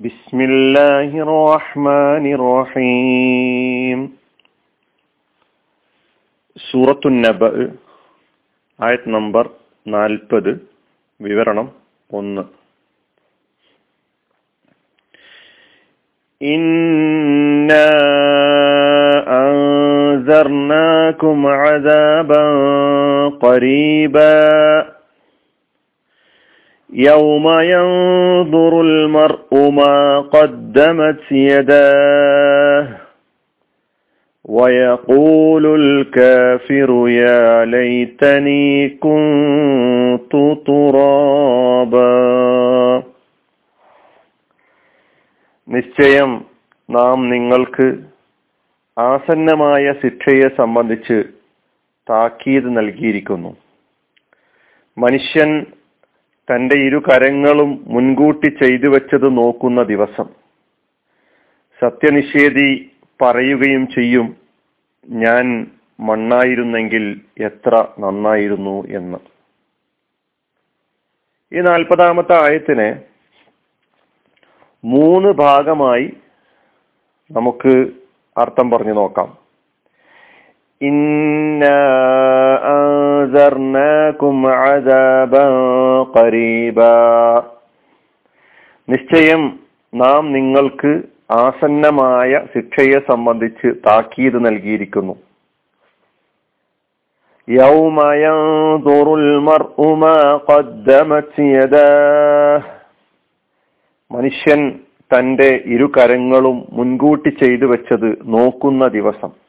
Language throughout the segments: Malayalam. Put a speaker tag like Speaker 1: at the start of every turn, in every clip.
Speaker 1: بسم الله الرحمن الرحيم സൂറത്തു നബ ആയത് നമ്പർ നാൽപ്പത് വിവരണം ഒന്ന് إنا أنذرناكم عذابا قريبا يوم ينظر المرء ما قدمت يداه ويقول الكافر يا ليتني كنت ترابا നിശ്ചയം നാം നിങ്ങൾക്ക് ആസന്നമായ ശിക്ഷയെ സംബന്ധിച്ച് താക്കീത് നൽകിയിരിക്കുന്നു മനുഷ്യൻ തന്റെ ഇരു കരങ്ങളും മുൻകൂട്ടി ചെയ്തു വെച്ചത് നോക്കുന്ന ദിവസം. സത്യനിഷേധി പറയുകയും ചെയ്യും ഞാൻ മണ്ണായിരുന്നെങ്കിൽ എത്ര നന്നായിരുന്നു എന്ന്. ഈ നാൽപ്പതാമത്തെ ആയത്തിനെ മൂന്ന് ഭാഗമായി നമുക്ക് അർത്ഥം പറഞ്ഞു നോക്കാം. ഇന്ന നിശ്ചയം നാം നിങ്ങൾക്ക് ആസന്നമായ ശിക്ഷയെ സംബന്ധിച്ച് താക്കീത് നൽകിയിരിക്കുന്നു. മനുഷ്യൻ തന്റെ ഇരു കരങ്ങളും മുൻകൂട്ടി ചെയ്തു വെച്ചത് നോക്കുന്ന ദിവസം.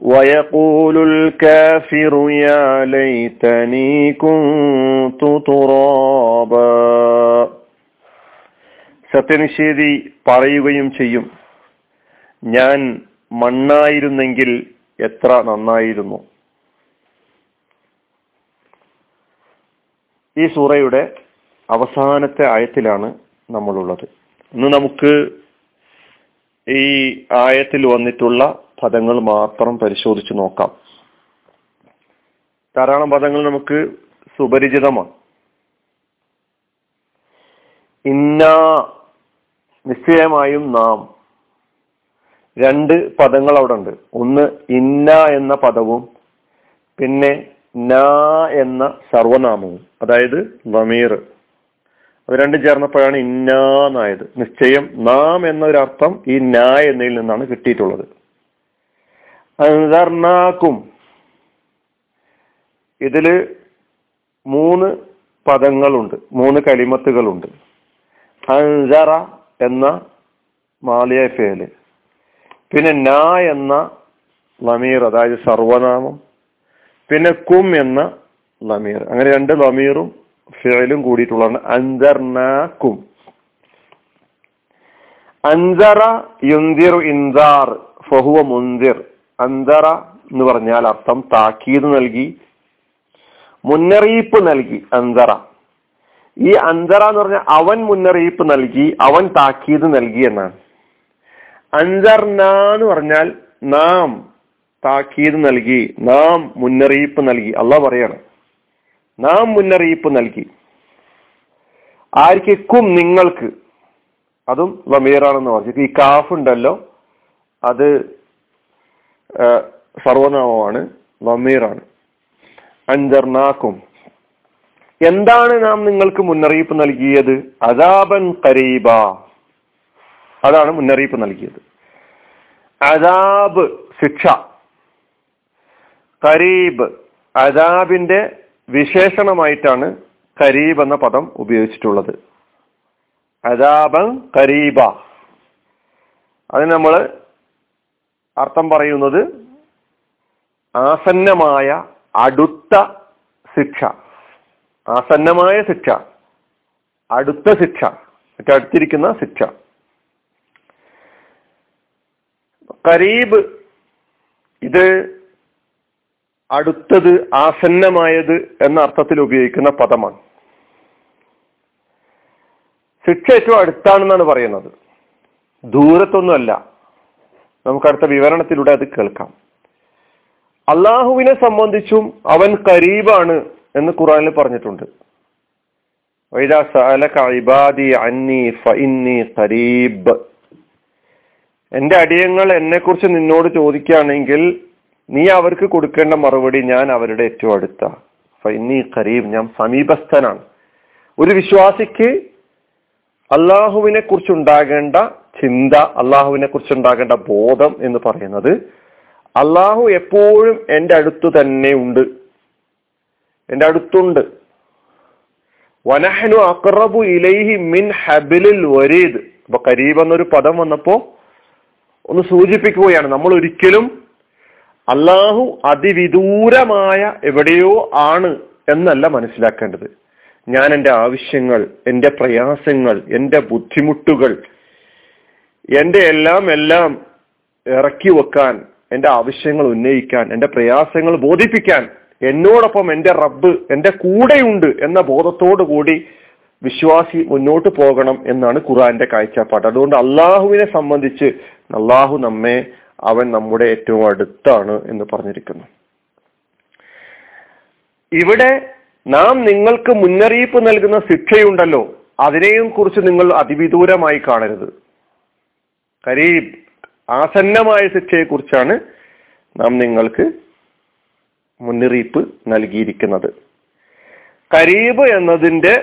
Speaker 1: ويقول الكافر يا ليتني كنت ترابا സത്യനിഷേധി പറയുകയും ചെയ്യും ഞാൻ മണ്ണായിരുന്നെങ്കിൽ എത്ര നന്നായിരുന്നു ഈ സൂറയുടെ അവസാനത്തെ ആയത്തിലാണ് നമ്മളുള്ളത് ഇന്ന് നമുക്ക് ഈ ആയത്തിൽ വന്നിട്ടുള്ള പദങ്ങൾ മാത്രം പരിശോധിച്ച് നോക്കാം. ധാരാളം പദങ്ങൾ നമുക്ക് സുപരിചിതമാണ്. ഇന്ന നിശ്ചയമായും നാം രണ്ട് പദങ്ങൾ അവിടെ ഉണ്ട്. ഒന്ന് ഇന്ന എന്ന പദവും പിന്നെ ന എന്ന സർവനാമവും അതായത് വമീർ അത് രണ്ടും ചേർന്നപ്പോഴാണ് ഇന്നായത് നിശ്ചയം നാം എന്നൊരർത്ഥം ഈ ന എന്നതിൽ നിന്നാണ് കിട്ടിയിട്ടുള്ളത്. അൻസർനാക്കും. ഇതിൽ മൂന്ന് പദങ്ങളുണ്ട് മൂന്ന് കലിമത്തുകളുണ്ട്. അൻസറ എന്ന മാലിയ ഫേൽ. പിന്നെ ന എന്ന ലമീർ അതായത് സർവനാമം. പിന്നെ കും എന്ന ലമീർ. അങ്ങനെ രണ്ട് ലമീറും ഫേലും കൂടിയിട്ടുള്ളതാണ്. അൻസർനാക്കും. അൻസറ യുന്തിർ ഇൻസാർ ഫഹുവ മുന്തിർ. അന്തറ എന്ന് പറഞ്ഞാൽ അർത്ഥം താക്കീത് നൽകി മുന്നറിയിപ്പ് നൽകി അന്തറ. ഈ അന്തറ എന്ന് പറഞ്ഞാൽ അവൻ മുന്നറിയിപ്പ് നൽകി അവൻ താക്കീത് നൽകി എന്നാണ്. അൻസർന എന്ന് പറഞ്ഞാൽ നാം താക്കീത് നൽകി നാം മുന്നറിയിപ്പ് നൽകി. അല്ല പറയാണ് നാം മുന്നറിയിപ്പ് നൽകി. ആർക്കും നിങ്ങൾക്ക് അതും വമീറാണെന്ന് പറഞ്ഞു. ഈ കാഫ് ഉണ്ടല്ലോ അത് സർവനാമമാണ് വമീറാണ് അഞ്ചർനാക്കും എന്താണ് നാം നിങ്ങൾക്ക് മുന്നറിയിപ്പ് നൽകിയത്? അതാബൻ കരീബ. അതാണ് മുന്നറിയിപ്പ് നൽകിയത്. അതാബ് ശിക്ഷ. കരീബ് അതാബിന്റെ വിശേഷണമായിട്ടാണ് കരീബ് എന്ന പദം ഉപയോഗിച്ചിട്ടുള്ളത്. അതാബൻ കരീബ. അതിന് നമ്മൾ അർത്ഥം പറയുന്നത് ആസന്നമായ അടുത്ത ശിക്ഷ. ആസന്നമായ ശിക്ഷ. അടുത്ത ശിക്ഷ. അടുത്തിരിക്കുന്ന ശിക്ഷ. കരീബ് ഇത് അടുത്തത് ആസന്നമായത് എന്ന അർത്ഥത്തിൽ ഉപയോഗിക്കുന്ന പദമാണ്. ശിക്ഷ ഏറ്റവും അടുത്താണെന്നാണ് പറയുന്നത്. ദൂരത്തൊന്നുമല്ല. നമുക്ക് അടുത്ത വിവരണത്തിലൂടെ അത് കേൾക്കാം. അള്ളാഹുവിനെ സംബന്ധിച്ചും അവൻ കരീബാണ് എന്ന് ഖുറാനിൽ പറഞ്ഞിട്ടുണ്ട്. എന്റെ അടിയങ്ങൾ എന്നെ കുറിച്ച് നിന്നോട് ചോദിക്കുകയാണെങ്കിൽ നീ അവർക്ക് കൊടുക്കേണ്ട മറുപടി ഞാൻ അവരുടെ ഏറ്റവും അടുത്ത. ഫൈനി ഖരീബ് ഞാൻ സമീപസ്ഥനാണ്. ഒരു വിശ്വാസിക്ക് അള്ളാഹുവിനെ കുറിച്ചുണ്ടാകേണ്ട ചിന്ത അള്ളാഹുവിനെ കുറിച്ചുണ്ടാകേണ്ട ബോധം എന്ന് പറയുന്നത് അള്ളാഹു എപ്പോഴും എന്റെ അടുത്ത് തന്നെ ഉണ്ട്. എന്റെ അടുത്തുണ്ട്. വനഹനു അക്റബു ഇലൈഹി മിൻ ഹബിലിൽ വരീദ്. അപ്പൊ കരീബ് എന്നൊരു പദം വന്നപ്പോ ഒന്ന് സൂചിപ്പിക്കുകയാണ്. നമ്മൾ ഒരിക്കലും അള്ളാഹു അതിവിദൂരമായ എവിടെയോ ആണ് എന്നല്ല മനസ്സിലാക്കേണ്ടത്. ഞാൻ എന്റെ ആവശ്യങ്ങൾ എന്റെ പ്രയാസങ്ങൾ എന്റെ ബുദ്ധിമുട്ടുകൾ എന്റെ എല്ലാം എല്ലാം ഇറക്കി വെക്കാൻ എന്റെ ആവശ്യങ്ങൾ ഉന്നയിക്കാൻ എന്റെ പ്രയാസങ്ങൾ ബോധിപ്പിക്കാൻ എന്നോടൊപ്പം എന്റെ റബ്ബ് എന്റെ കൂടെയുണ്ട് എന്ന ബോധത്തോടു കൂടി വിശ്വാസി മുന്നോട്ട് പോകണം എന്നാണ് ഖുറാന്റെ കാഴ്ചപ്പാട്. അതുകൊണ്ട് അള്ളാഹുവിനെ സംബന്ധിച്ച് അള്ളാഹു നമ്മെ അവൻ നമ്മുടെ ഏറ്റവും അടുത്താണ് എന്ന് പറഞ്ഞിരിക്കുന്നു. ഇവിടെ നാം നിങ്ങൾക്ക് മുന്നറിയിപ്പ് നൽകുന്ന ശിക്ഷയുണ്ടല്ലോ. അതിനെയും കുറിച്ച് നിങ്ങൾ അതിവിദൂരമായി കാണരുത്. കരീബ് ആസന്നമായ ശിക്ഷയെ കുറിച്ചാണ് നാം നിങ്ങൾക്ക് മുന്നറിയിപ്പ് നൽകിയിരിക്കുന്നത്. കരീബ് എന്നതിന്റെ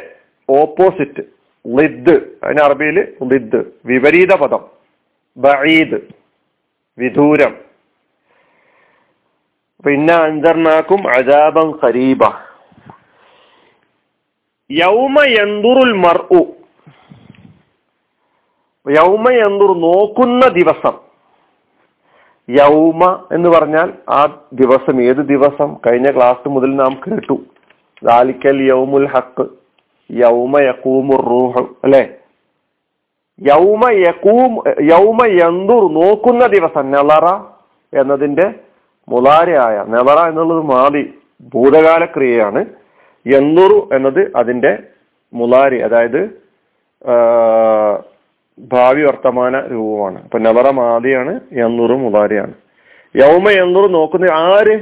Speaker 1: ഓപ്പോസിറ്റ് ലിദ് അതിന് അറബിയിൽ ലിദ് വിപരീത പദം ബഈദ് വിദൂരം. പിന്നെ അഞ്ചർനാക്കും അജാബം ഖരീബ യൗമ യന്തുറുൽ മർഉ യൗമ യന്തുർ നോക്കുന്ന ദിവസം. യൗമ എന്ന് പറഞ്ഞാൽ ആ ദിവസം ഏത് ദിവസം? കഴിഞ്ഞ ക്ലാസ് മുതൽ നാം കേട്ടു. ദാലിക്കൽ യൗമുൽ ഹക്ക് യൗമ യക്കൂമുർ റൂഹ്. അല്ലെ? യൗമ യക്കൂം യൗമ എന്തൂർ നോക്കുന്ന ദിവസം. നെളറ എന്നതിന്റെ മുലാരയായ നെളറ എന്നുള്ളത് മാതി ഭൂതകാല ക്രിയയാണ് യന്തുറു എന്നത് അതിന്റെ മുലാരി അതായത് ഭാവി വർത്തമാന രൂപമാണ്. അപ്പൊ നവറ മാതിയാണ് യന്നുറു മുതാരിയാണ്. യൗമ യന്നുറു നോക്കുന്ന ആര്?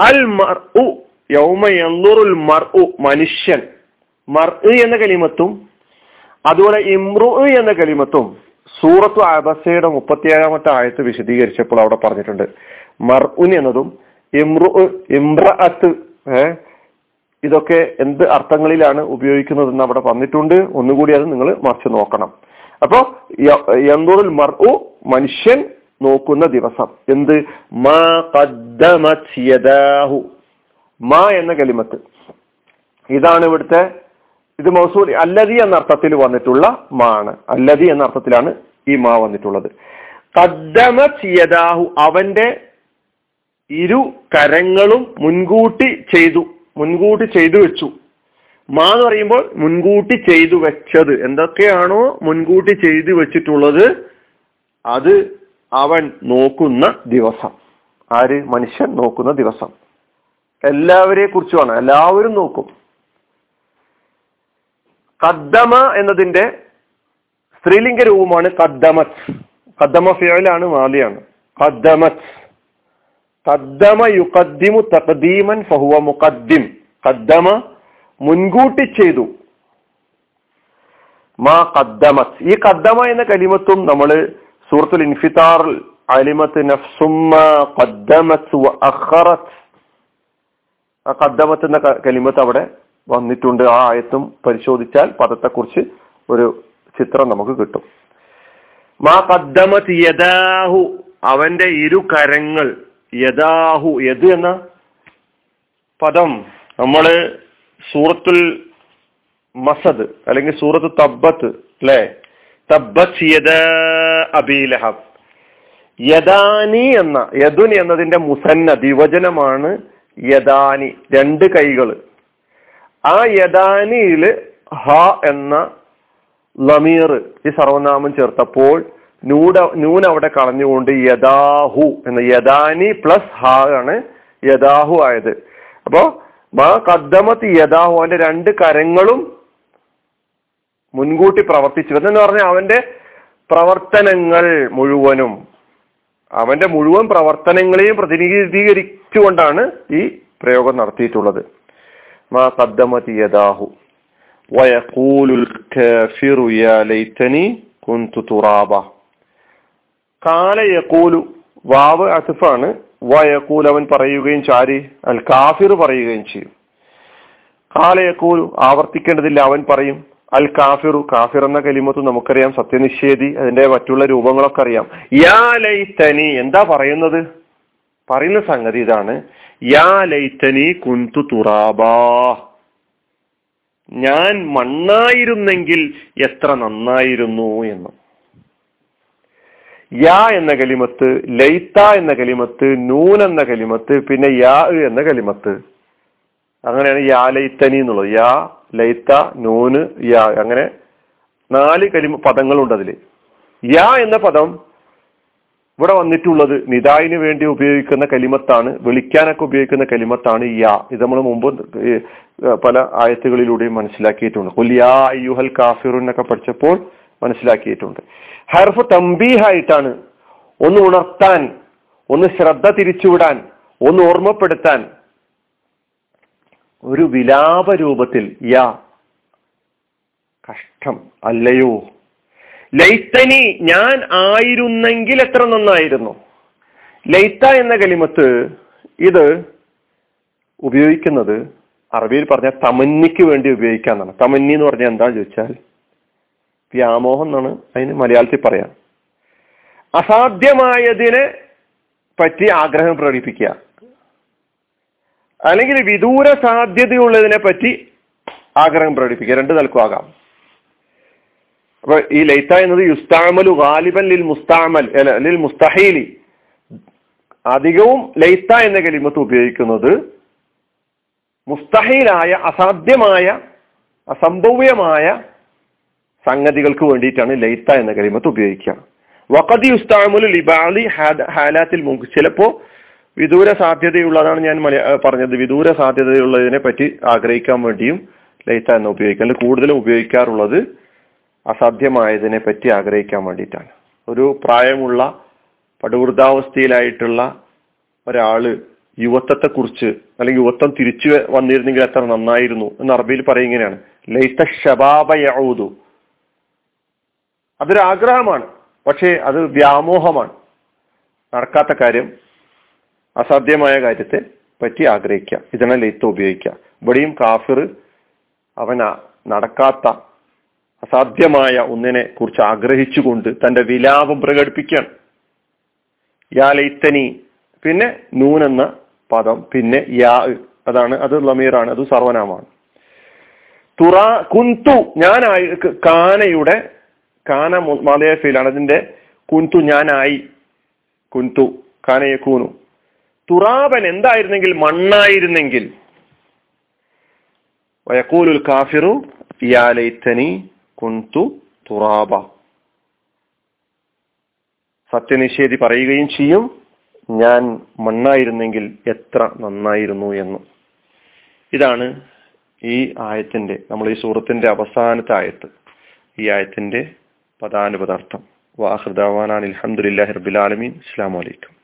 Speaker 1: അൽ മർ ഉ യൗമ യന്നുറുൽ മർ ഉ മനുഷ്യൻ. മർ എന്ന കലിമത്തും അതുപോലെ ഇമ്രു എന്ന കലിമത്തും സൂറത്തു അബസയുടെ മുപ്പത്തിയേഴാമത്തെ ആയത്ത് വിശദീകരിച്ചപ്പോൾ അവിടെ പറഞ്ഞിട്ടുണ്ട്. മർ എന്നതും ഇമ്രു ഇമ്രഅത്ത് ഏഹ് ഇതൊക്കെ എന്ത് അർത്ഥങ്ങളിലാണ് ഉപയോഗിക്കുന്നതെന്ന് അവിടെ പറഞ്ഞിട്ടുണ്ട് ഒന്നുകൂടി അത് നിങ്ങൾ മറിച്ച് നോക്കണം. അപ്പോ യന്തുറിൽ മർ മനുഷ്യൻ നോക്കുന്ന ദിവസം. എന്ത്? മാ കദ്ദമു മാ എന്ന കലിമത്ത്. ഇതാണ് ഇവിടുത്തെ ഇത് മൗസൂൽ അല്ലതി എന്ന അർത്ഥത്തിൽ വന്നിട്ടുള്ള മാ ആണ് അല്ലതി എന്ന അർത്ഥത്തിലാണ് ഈ മാ വന്നിട്ടുള്ളത്. കദ്ദമ ചിയദാഹു അവന്റെ ഇരു കരങ്ങളും മുൻകൂട്ടി ചെയ്തു മുൻകൂട്ടി ചെയ്തു വെച്ചു. മാ എന്ന് പറയുമ്പോൾ മുൻകൂട്ടി ചെയ്തു വെച്ചത്. എന്തൊക്കെയാണോ മുൻകൂട്ടി ചെയ്തു വെച്ചിട്ടുള്ളത്? അത് അവൻ നോക്കുന്ന ദിവസം. ആര്? മനുഷ്യൻ നോക്കുന്ന ദിവസം. എല്ലാവരെ കുറിച്ചുമാണ് എല്ലാവരും നോക്കും. കദ്ദമ എന്നതിന്റെ സ്ത്രീലിംഗ രൂപമാണ് കദ്ദമത്. കദ്ദമ ഫിയലാണ് മാലിയാണ്. കദ്ദമത്. കദ്ദമ യുക്കദ്ദിമു തഖദീമൻ ഫഹുവ മുഖദ്ദിം. കദ്ദമ മുൻകൂട്ടി ചെയ്തു. മാ കദ്ദമത് ഈ കദ്ദമ എന്ന കലിമത്തും നമ്മൾ സൂറത്തുൽ ഇൻഫിതാറിൽ അലിമത്ത് നഫ്സുമ്മ കദ്ദമത്ത് എന്ന കലിമത്ത് അവിടെ വന്നിട്ടുണ്ട്. ആ ആയത്തും പരിശോധിച്ചാൽ പദത്തെക്കുറിച്ച് ഒരു ചിത്രം നമുക്ക് കിട്ടും. മാ കദ്ദമത് യദാഹു. അവന്റെ ഇരു കരങ്ങൾ യദാഹു. യദ് എന്ന പദം നമ്മൾ സൂറത്തുൽ മസദ് അല്ലെങ്കിൽ സൂറത്ത് തബ്ബത്ത് അല്ലെ തബ്ബത്ത് യദ അബീലഹബ് യദാനി എന്ന യദുൻ എന്നതിന്റെ മുസന്ന ദിവചനമാണ് യദാനി രണ്ട് കൈകൾ. ആ യദാനിയിൽ ഹ എന്ന ലമീർ ഈ സർവനാമം ചേർത്തപ്പോൾ നൂട നൂൻ അവിടെ കളഞ്ഞുകൊണ്ട് യദാഹു എന്ന യദാനി പ്ലസ് ഹ ആണ് യദാഹു ആയത്. അപ്പോ മാ കദ്ദമത്ത് യഥാഹു അവന്റെ രണ്ട് കരങ്ങളും മുൻകൂട്ടി പ്രവർത്തിച്ചു എന്ന് പറഞ്ഞാൽ അവന്റെ പ്രവർത്തനങ്ങൾ മുഴുവനും അവന്റെ മുഴുവൻ പ്രവർത്തനങ്ങളെയും പ്രതിനിധീകരിച്ചുകൊണ്ടാണ് ഈ പ്രയോഗം നടത്തിയിട്ടുള്ളത്. മാ കദ്ദമത്ത് യദാഹു വയഖൂലുൽ കാഫിറു യാ ലൈതനി കുന്തു തുറാബ. കാല യഖൂലു വാവ് അസിഫാണ് വയഖൂൽ അവൻ പറയുകയും ചാരി അൽ കാഫിർ പറയുകയും ചെയ്യും. കാലയക്കൂൽ ആവർത്തിക്കേണ്ടതില്ല അവൻ പറയും. അൽ കാഫിറു കാഫിർ എന്ന കലിമത്ത് നമുക്കറിയാം. സത്യനിഷേധി അതിന്റെ മറ്റുള്ള രൂപങ്ങളൊക്കെ അറിയാം. യാ ലൈത്തനി എന്താ പറയുന്നത്? പറയുന്ന സംഗതി ഇതാണ്. യാ ലൈത്തനി കുന്തു തുറാബാ. ഞാൻ മണ്ണായിരുന്നെങ്കിൽ എത്ര നന്നായിരുന്നു എന്ന്. യാ എന്ന കലിമത്ത് ലൈത്ത എന്ന കലിമത്ത് നൂൻ എന്ന കലിമത്ത് പിന്നെ യാ എന്ന കലിമത്ത്. അങ്ങനെയാണ് യാ ലൈത്തനി എന്നുള്ളത്. യാ ലൈത്ത നൂന് യാ അങ്ങനെ നാല് കലിമ പദങ്ങളുണ്ട് അതിൽ യാ എന്ന പദം ഇവിടെ വന്നിട്ടുള്ളത് നിദായിന് വേണ്ടി ഉപയോഗിക്കുന്ന കലിമത്താണ് വിളിക്കാനൊക്കെ ഉപയോഗിക്കുന്ന കലിമത്താണ് യാ. ഇത് നമ്മൾ മുമ്പ് പല ആയത്തുകളിലൂടെയും മനസ്സിലാക്കിയിട്ടുണ്ട്. യാ അയ്യുഹൽ കാഫിറു എന്നൊക്കെ പഠിച്ചപ്പോൾ മനസ്സിലാക്കിയിട്ടുണ്ട്. ഹർഫ് തമ്പീഹായിട്ടാണ് ഒന്ന് ഉണർത്താൻ ഒന്ന് ശ്രദ്ധ തിരിച്ചുവിടാൻ ഒന്ന് ഓർമ്മപ്പെടുത്താൻ. ഒരു വിലാപ രൂപത്തിൽ യാ കഷ്ടം അല്ലയോ? ലൈത്തനി ഞാൻ ആയിരുന്നെങ്കിൽ എത്ര നന്നായിരുന്നു? ലൈത്ത എന്ന കലിമത്ത് ഇത് ഉപയോഗിക്കുന്നത് അറബിയിൽ പറഞ്ഞ തമന്നിക്ക് വേണ്ടി ഉപയോഗിക്കാന്നാണ്. തമന്നി എന്ന് പറഞ്ഞാൽ എന്താ ചോദിച്ചാൽ വ്യാമോഹം എന്നാണ് അതിന് മലയാളത്തിൽ പറയാം. അസാധ്യമായതിനെ പറ്റി ആഗ്രഹം പ്രകടിപ്പിക്കുക. അല്ലെങ്കിൽ വിദൂര സാധ്യതയുള്ളതിനെ പറ്റി ആഗ്രഹം പ്രകടിപ്പിക്കുക. രണ്ട് നിലക്കും ആകാം അപ്പൊ ഈ ലൈത്ത എന്നത് യുസ്താമലു ഗാലിബൻ ലിൽ മുസ്താമൽ ലിൽ മുസ്തഹീലി. അധികവും ലൈത്ത എന്ന കലിമത്ത് ഉപയോഗിക്കുന്നത് മുസ്തഹീലായ അസാധ്യമായ അസംഭവ്യമായ സംഗതികൾക്ക് വേണ്ടിയിട്ടാണ് ലൈത്ത എന്ന കലിമത്ത് ഉപയോഗിക്കുക. വഖദി ഉസ്താമുൽ ലിബാലി ഹാലാത്തിൽ മുങ്ക് ചിലപ്പോ വിദൂര സാധ്യതയുള്ളതാണ് ഞാൻ പറഞ്ഞത്. വിദൂര സാധ്യതയുള്ളതിനെ പറ്റി ആഗ്രഹിക്കാൻ വേണ്ടിയും ലൈത്ത എന്ന് ഉപയോഗിക്കുക. അല്ലെങ്കിൽ കൂടുതലും ഉപയോഗിക്കാറുള്ളത് അസാധ്യമായതിനെ പറ്റി ആഗ്രഹിക്കാൻ വേണ്ടിയിട്ടാണ്. ഒരു പ്രായമുള്ള പടുവൃദ്ധാവസ്ഥയിലായിട്ടുള്ള ഒരാൾ യുവത്വത്തെ കുറിച്ച് അല്ലെങ്കിൽ യുവത്വം തിരിച്ചു വന്നിരുന്നെങ്കിൽ എത്ര നന്നായിരുന്നു എന്ന് അറബിയിൽ പറയുന്നതിനാണ് ലൈത്ത അതൊരു ആഗ്രഹമാണ്. പക്ഷേ അത് വ്യാമോഹമാണ്. നടക്കാത്ത കാര്യം അസാധ്യമായ കാര്യത്തെ പറ്റി ആഗ്രഹിക്കുക. ഇതിനെ ലൈത്ത ഉപയോഗിക്കുക. ഇവിടെയും കാഫിർ അവന നടക്കാത്ത അസാധ്യമായ ഒന്നിനെ കുറിച്ച് ആഗ്രഹിച്ചുകൊണ്ട് തന്റെ വിലാപം പ്രകടിപ്പിക്കുകയാണ്. യാ ലൈത്തനി പിന്നെ നൂൻ എന്ന പദം പിന്നെ യാ അതാണ് അത് ലമീറാണ് അത് സർവനാമാണ് തുറ കുന്തു ഞാനായി കാനയുടെ കാന മാതയാണ് അതിന്റെ കുന്തു ഞാനായി. കുന്തു കാനയെ കൂനു. തുറാബൻ എന്തായിരുന്നെങ്കിൽ? മണ്ണായിരുന്നെങ്കിൽ. വയക്കൂലുൽ കാഫിറു യാ ലൈത്തനി കുന്തു തുറാബ. സത്യനിഷേധി പറയുകയും ചെയ്യും ഞാൻ മണ്ണായിരുന്നെങ്കിൽ എത്ര നന്നായിരുന്നു എന്ന്. ഇതാണ് ഈ ആയത്തിന്റെ നമ്മൾ ഈ സൂറത്തിന്റെ അവസാനത്തെ ആയത്ത്. ഈ ആയത്തിന്റെ പദാനുപദാർത്ഥം വാഹൃദാവാനാൻ അലഹമുല്ലാ റബിലാലമീൻ അസ്സാം വലൈക്കും